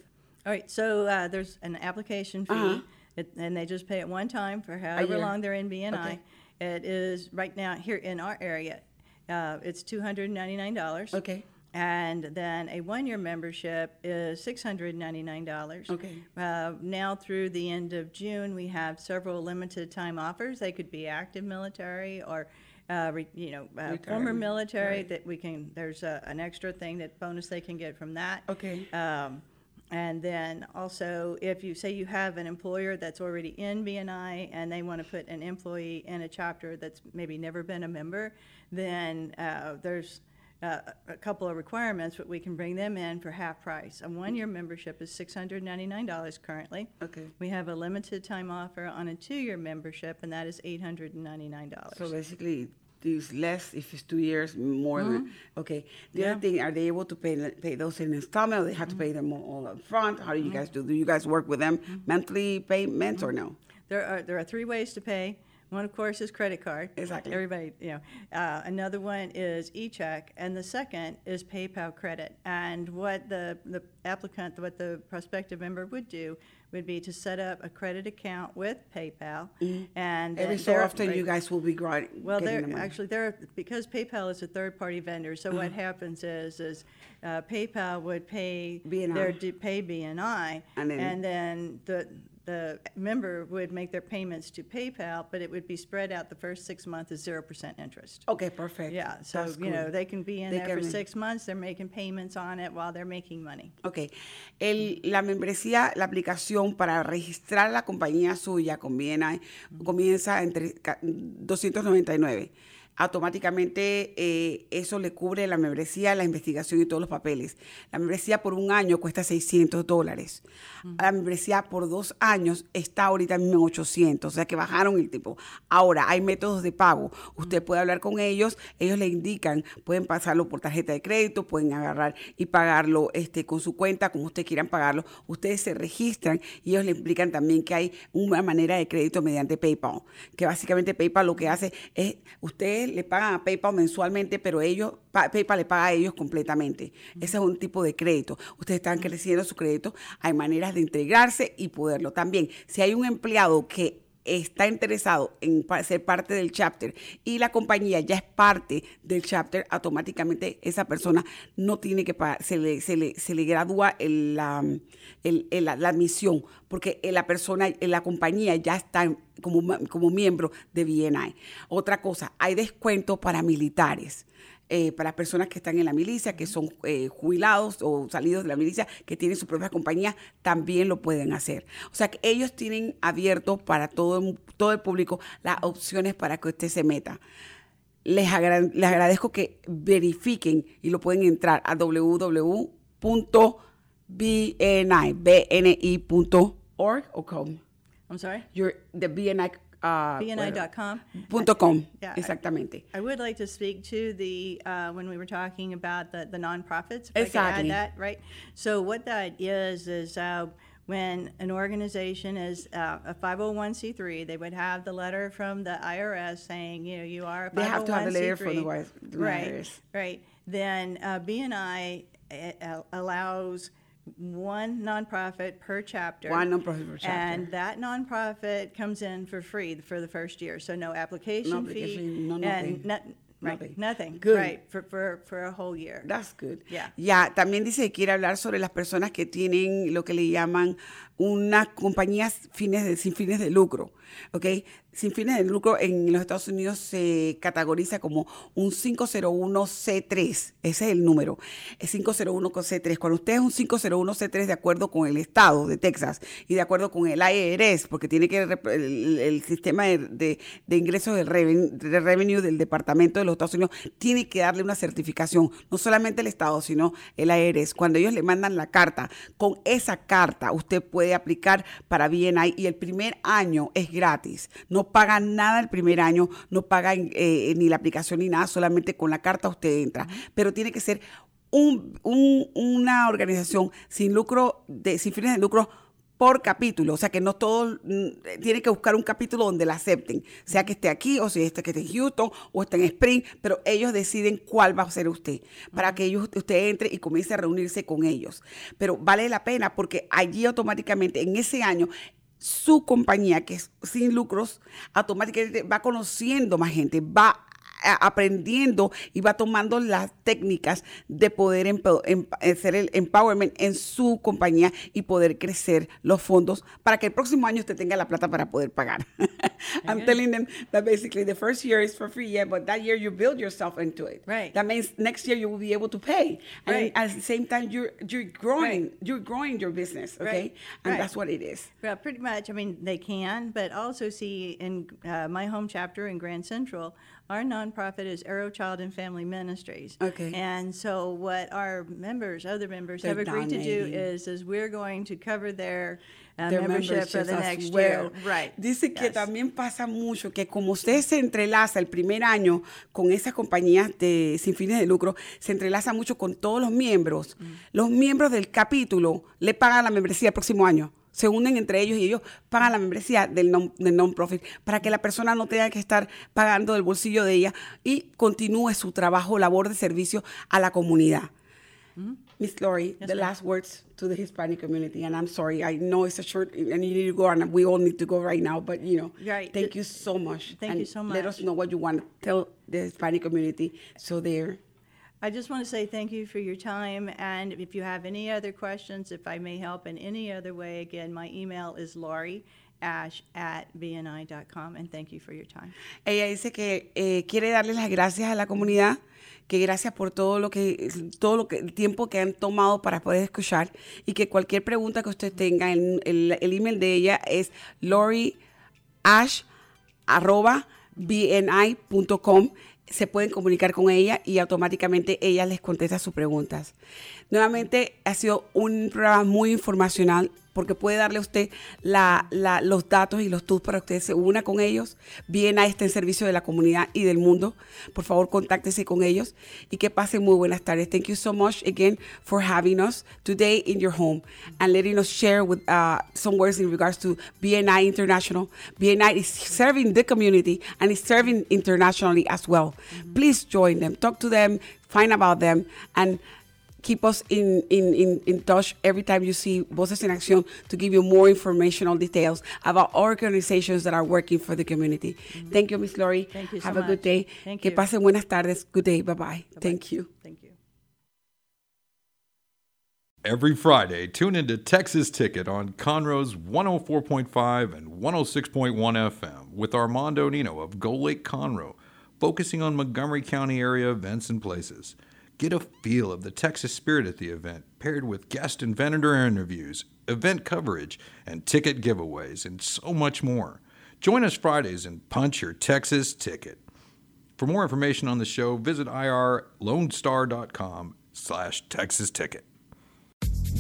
All right, so uh, there's an application fee, Uh-huh. it, and they just pay it one time for however long they're in BNI. Okay. It is right now here in our area, uh, it's two hundred ninety nine dollars. Okay. And then a one year membership is six hundred ninety nine dollars. Okay. Uh, now through the end of June, we have several limited time offers. They could be active military or. Uh, re, you know, uh, former military right. that we can. There's a, an extra thing that bonus they can get from that. Okay. Um, and then also, if you say you have an employer that's already in BNI and they want to put an employee in a chapter that's maybe never been a member, then uh, there's uh, a couple of requirements, but we can bring them in for half price. A one-year membership is $699 currently. Okay. We have a limited time offer on a two-year membership, and that is $899. So basically, it's less if it's two years, more than, mm-hmm. okay. The other thing, are they able to pay, pay those in installment, or they have to pay them all all up front? How do you mm-hmm. guys do? Do you guys work with them mm-hmm. monthly payments or no? There are, there are three ways to pay. One, of course, is credit card. Exactly. Everybody, you know. Uh, another one is e-check, and the second is PayPal credit. And what the, the applicant, what the prospective member would do would be to set up a credit account with PayPal. And Every so often, you guys will be growing, well, they're the actually they're because PayPal is a third-party vendor. So what Uh-huh. happens is is uh, PayPal would pay BNI. their pay BNI, And then- and then the the member would make their payments to PayPal, but it would be spread out. The first six months is zero percent interest. Okay, perfect. Yeah, so That's you know they can be in They there for can- six months. They're making payments on it while they're making money. Ok. El, la membresía, la aplicación para registrar la compañía suya con BNI comienza entre ca- 299. Automáticamente eh, eso le cubre la membresía, la investigación y todos los papeles. La membresía por un año cuesta 600 dólares. La membresía por dos años está ahorita mismo en 800, o sea que bajaron el tipo. Ahora, hay métodos de pago. Usted puede hablar con ellos, ellos le indican, pueden pasarlo por tarjeta de crédito, pueden agarrar y pagarlo este, con su cuenta, como ustedes quieran pagarlo. Ustedes se registran y ellos le explican también que hay una manera de crédito mediante PayPal, que básicamente PayPal lo que hace es, ustedes le pagan a PayPal mensualmente, pero ellos, pa- PayPal le paga a ellos completamente. Ese es un tipo de crédito. Ustedes están creciendo su crédito, hay maneras de integrarse y poderlo también. Si hay un empleado que está interesado en ser parte del chapter y la compañía ya es parte del chapter, automáticamente esa persona no tiene que pagar, se le, se le, se le gradúa la, la, la admisión, porque la persona, la compañía ya está como, como miembro de BNI. Otra cosa, hay descuento para militares eh, para personas que están en la milicia, que son eh, jubilados o salidos de la milicia, que tienen su propia compañía, también lo pueden hacer. O sea que ellos tienen abierto para todo, todo el público las opciones para que usted se meta. Les, agra- les agradezco que verifiquen y lo pueden entrar a www.bni.org o com. I'm sorry? Your, the BNI. Uh, BNI.com. Punto com, Yeah, I- exactamente. I would like to speak to the, uh, when we were talking about the, the nonprofits. if I Exactly. that, right? So what that is, is uh, when an organization is uh, a 501c3, they would have the letter from the IRS saying, you know, you are a 501c3. They have to have a letter from the wise- the Right, IRS. right. Then uh, BNI uh, allows one nonprofit per chapter. One nonprofit per chapter. And that nonprofit comes in for free for the first year. So no application No fee. application, no and nothing. not- right, Nothing. nothing. Good. Right, for, for, for a whole year. That's good. Yeah. Ya, también dice que quiere hablar sobre las personas que tienen lo que le llaman unas compañías fines de- sin fines de lucro, ¿ok? Sin fines de lucro en los Estados Unidos se categoriza como un 501C3, ese es el número, es 501C3. Cuando usted es un 501C3 de acuerdo con el estado de Texas y de acuerdo con el IRS, porque tiene que el, el sistema de, de- ingresos del reven- de revenue del Departamento de los Estados Unidos, tiene que darle una certificación, no solamente el estado, sino el IRS. Cuando ellos le mandan la carta, con esa carta usted puede aplicar para BNI y el primer año es gratis. No paga nada el primer año, no paga eh, ni la aplicación ni nada, solamente con la carta usted entra. Pero tiene que ser un- un- una organización sin lucro, de, sin fines de lucro por capítulo, o sea que no todo mm, tiene que buscar un capítulo donde la acepten, sea que esté aquí o si esté que esté en Houston o esté en Spring, pero ellos deciden cuál va a ser usted para que ellos usted entre y comience a reunirse con ellos. Pero vale la pena porque allí automáticamente en ese año su compañía que es sin lucros automáticamente va conociendo más gente, va aprendiendo y va tomando las técnicas de poder em- hacer el empowerment en su compañía y poder crecer los fondos para que el próximo año usted tenga la plata para poder pagar. I'm telling them that basically the first year is for free, yeah, but that year you build yourself into it. Right. That means next year you will be able to pay. And Right. at the same time you're you're growing, Right. you're growing your business, okay? Right. And Right. that's what it is. Well, pretty much. I mean, they can, but also see in uh, my home chapter in Grand Central, our nonprofit is Arrow Child and Family Ministries. Okay. And so, what our members, other members, have They're agreed to do donating. is, is we're going to cover their, uh, membership for the next well. year. Right. Dice que Yes. también pasa mucho que como usted se entrelaza el primer año con esas compañías de, sin fines de lucro, se entrelaza mucho con todos los miembros. Mm. Los miembros del capítulo le pagan la membresía el próximo año. Se unen entre ellos y ellos pagan la membresía del non- del non-profit para que la persona no tenga que estar pagando del bolsillo de ella y continúe su trabajo, labor de servicio a la comunidad. Miss Lori, the last words to the Hispanic community, and I'm sorry, I know it's a short, and you need to go, and we all need to go right now, but you know, Right. thank you so much. Thank and you so Let us much. know what you want to tell the Hispanic community, so they're I just want to say thank you for your time, and if you have any other questions, if I may help in any other way, again, my email is Laurie Ash at bni.com, and thank you for your time. Ella dice que eh, quiere darle las gracias a la comunidad, que gracias por todo lo que, todo lo que, el tiempo que han tomado para poder escuchar y que cualquier pregunta que usted tenga, el, el- el email de ella es loriash arroba bni.com. Se pueden comunicar con ella y automáticamente ella les contesta sus preguntas. Nuevamente ha sido un programa muy informacional porque puede darle a usted la- la- los datos y los tools para que usted se una con ellos. Bien a este en servicio de la comunidad y del mundo. Por favor, contáctese con ellos y que pasen muy buenas tardes. Thank you so much again for having us today in your home and letting us share with uh, some words in regards to BNI International. BNI is serving the community and is serving internationally as well. Please join them, talk to them, find about them, and keep us in, in, in, in touch every time you see Voces in Action to give you more informational details about organizations that are working for the community. Mm-hmm. Thank you, Miss Laurie. Thank you so Have a good day. Thank que you. pasen buenas tardes. Good day. Bye-bye. Thank you. Thank you. Every Friday, tune into Texas Ticket on Conroe's 104.5 and 106.1 FM with Armando Nino of Gold Lake Conroe, focusing on Montgomery County area events and places. Get a feel of the Texas spirit at the event, paired with guest and vendor interviews, event coverage, and ticket giveaways, and so much more. Join us Fridays and punch your Texas ticket. For more information on the show, visit irlonestar.com slash Texas Ticket.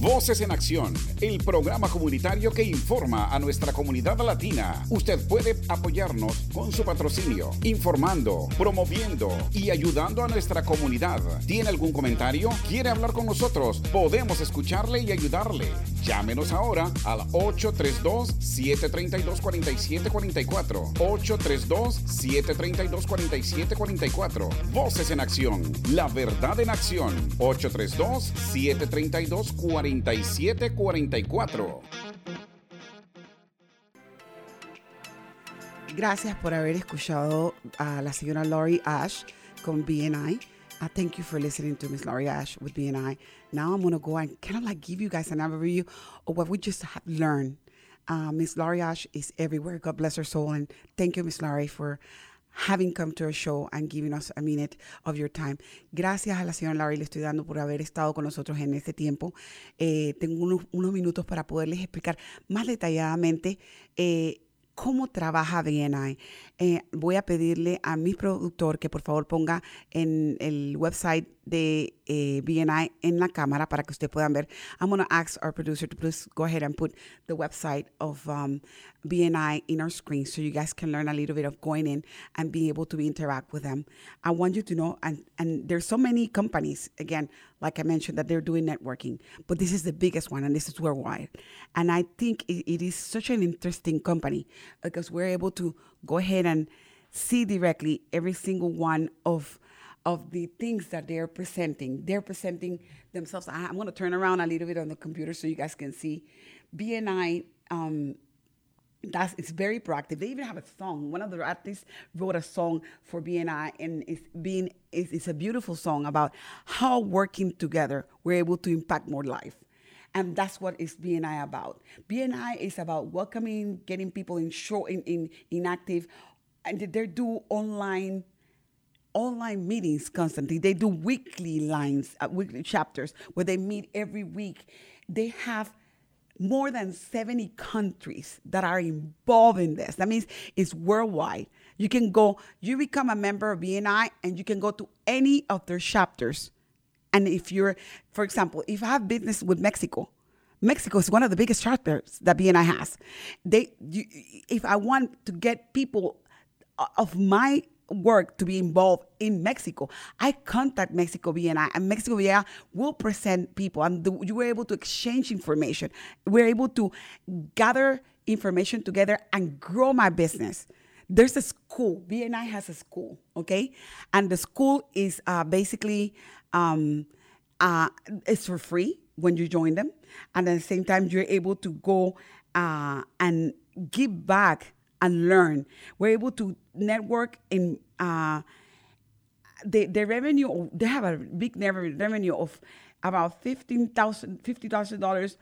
Voces en Acción, el programa comunitario que informa a nuestra comunidad latina. Usted puede apoyarnos con su patrocinio, informando, promoviendo y ayudando a nuestra comunidad. ¿Tiene algún comentario? ¿Quiere hablar con nosotros? Podemos escucharle y ayudarle. Llámenos ahora al 832-732-4744. 832-732-4744. Voces en Acción, la verdad en acción. 832-732-4744. Gracias por haber escuchado a la señora Laurie Ash con BNI. Uh, thank you for listening to Miss Laurie Ash with BNI. Now I'm going to go and kind of like give you guys an overview of what we just have learned. Uh, Miss Laurie Ash is everywhere. God bless her soul. And thank you, Miss Laurie, for having come to our show and giving us a minute of your time. Gracias a la señora Laurie le estoy dando por haber estado con nosotros en este tiempo. Eh, tengo unos, unos minutos para poderles explicar más detalladamente eh, cómo trabaja BNI. Eh, voy a pedirle a mi productor que por favor ponga en el website de eh, BNI en la cámara para que ustedes puedan ver. I'm going to ask our producer to please go ahead and put the website of um, BNI in our screen so you guys can learn a little bit of going in and being able to interact with them. I want you to know, and, and there's so many companies, again, like I mentioned, that they're doing networking, but this is the biggest one and this is worldwide. And I think it, it is such an interesting company because we're able to go ahead and see directly every single one of of the things that they're presenting. They're presenting themselves. I- I'm going to turn around a little bit on the computer so you guys can see. BNI um, that's it's very proactive. They even have a song. One of the artists wrote a song for BNI, and it's being it's, it's a beautiful song about how working together we're able to impact more life. And that's what is BNI about. BNI is about welcoming, getting people in show in, in inactive, and they do online online meetings constantly. They do weekly lines, uh, weekly chapters where they meet every week. They have more than 70 countries that are involved in this. That means it's worldwide. You can go, you become a member of BNI and you can go to any of their chapters. And if you're, for example, if I have business with Mexico, Mexico is one of the biggest chapters that BNI has. They, you, if I want to get people of my work to be involved in Mexico, I contact Mexico BNI, and Mexico BNI will present people, and the, you were able to exchange information. We're able to gather information together and grow my business. There's a school. BNI has a school, okay, and the school is uh, basically um, uh, it's for free when you join them, and at the same time you're able to go uh, and give back and learn. We're able to network in uh, the the revenue. They have a big revenue of about fifteen thousand fifty thousand dollars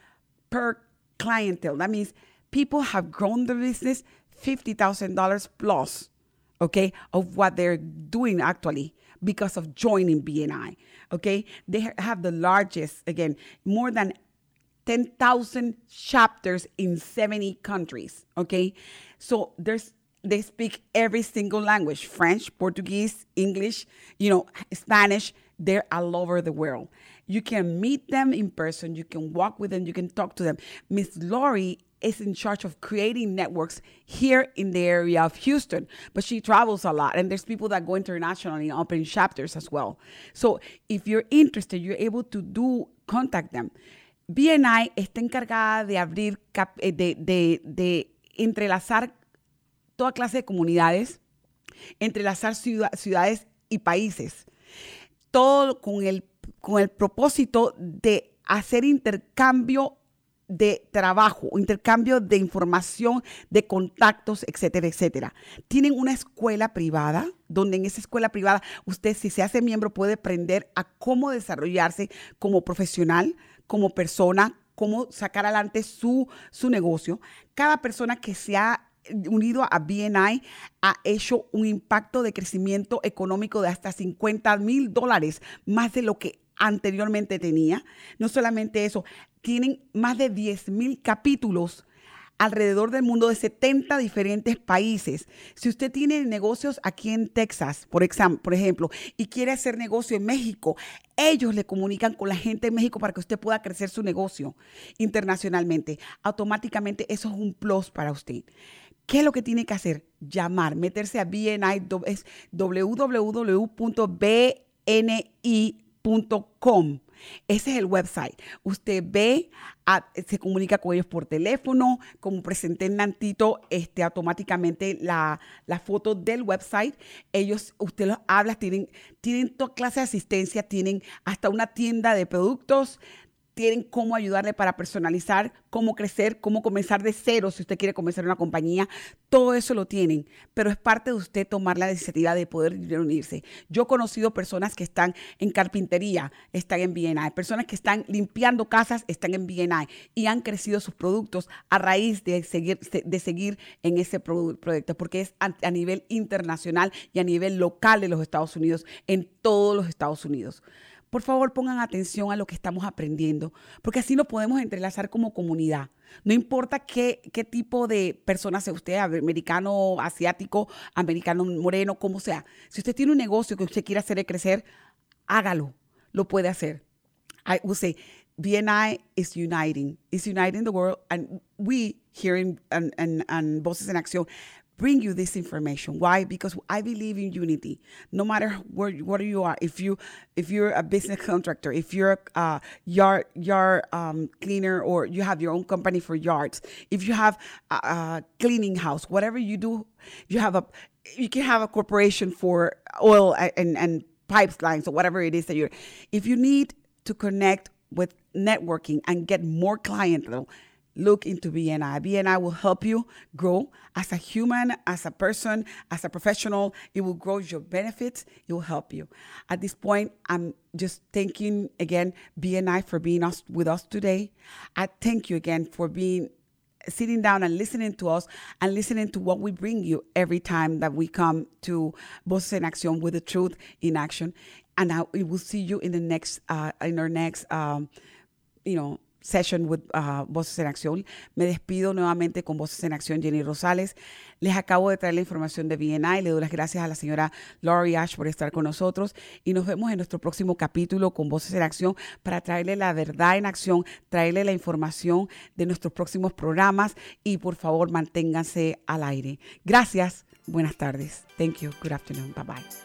per clientele. That means people have grown the business fifty thousand dollars plus, okay, of what they're doing actually because of joining BNI. Okay, they have the largest again more than 10,000 chapters in 70 countries. Okay. So there's, they speak every single language French, Portuguese, English, you know, Spanish. They're all over the world. You can meet them in person. You can walk with them. You can talk to them. Miss Laurie is in charge of creating networks here in the area of Houston, but she travels a lot, and there's people that go internationally and open chapters as well. So if you're interested, you're able to do contact them. BNI está encargada de abrir, eh, de, de, de entrelazar toda clase de comunidades, entrelazar ciudad- ciudades y países. Todo con el con el propósito de hacer intercambio de trabajo, intercambio de información, de contactos, etcétera, etcétera. Tienen una escuela privada, donde en esa escuela privada usted si se hace miembro puede aprender a cómo desarrollarse como profesional, como persona, cómo sacar adelante su, su negocio. Cada persona que se ha unido a BNI ha hecho un impacto de crecimiento económico de hasta 50 mil dólares, más de lo que anteriormente tenía. No solamente eso, tienen más de 10 mil capítulos alrededor del mundo de 70 diferentes países. Si usted tiene negocios aquí en Texas, por, por ejemplo, y quiere hacer negocio en México, ellos le comunican con la gente en México para que usted pueda crecer su negocio internacionalmente. Automáticamente eso es un plus para usted. ¿Qué es lo que tiene que hacer? Llamar, meterse a BNI, es www.bni.com. Ese es el website. Usted ve, se comunica con ellos por teléfono, como presenté en Nantito, este, automáticamente la, la foto del website. Ellos, usted los habla, tienen, tienen toda clase de asistencia, tienen hasta una tienda de productos, tienen cómo ayudarle para personalizar, cómo crecer, cómo comenzar de cero si usted quiere comenzar una compañía. Todo eso lo tienen, pero es parte de usted tomar la iniciativa de poder reunirse. Yo he conocido personas que están en carpintería, están en BNI, personas que están limpiando casas, están en BNI y han crecido sus productos a raíz de seguir, de seguir en ese proyecto, porque es a nivel internacional y a nivel local de los Estados Unidos, en todos los Estados Unidos por favor pongan atención a lo que estamos aprendiendo, porque así nos podemos entrelazar como comunidad. No importa qué, qué tipo de persona sea usted, americano, asiático, americano, moreno, como sea. Si usted tiene un negocio que usted quiere hacer crecer, hágalo. Lo puede hacer. I will say, BNI is uniting. It's uniting the world. And we here in, and Voces en Acción bring you this information. Why? Because I believe in unity. No matter where where you are, if you if you're a business contractor, if you're a yard yard um, cleaner, or you have your own company for yards, if you have a, a cleaning house, whatever you do, you have a you can have a corporation for oil and and pipes lines or whatever it is that you're. If you need to connect with networking and get more clientele look into BNI. BNI will help you grow as a human, as a person, as a professional. It will grow your benefits. It will help you. At this point, I'm just thanking again BNI for being us with us today. I thank you again for being sitting down and listening to us and listening to what we bring you every time that we come to Voces in Action with the truth in action. And I, we will see you in the next, uh, in our next, um, you know, session with uh, Voces en Acción. Me despido nuevamente con Voces en Acción, Jenny Rosales. Les acabo de traer la información de BNI. Le doy las gracias a la señora Laurie Ash por estar con nosotros y nos vemos en nuestro próximo capítulo con Voces en Acción para traerle la verdad en acción, traerle la información de nuestros próximos programas y por favor manténganse al aire. Gracias. Buenas tardes. Thank you. Good afternoon. Bye bye.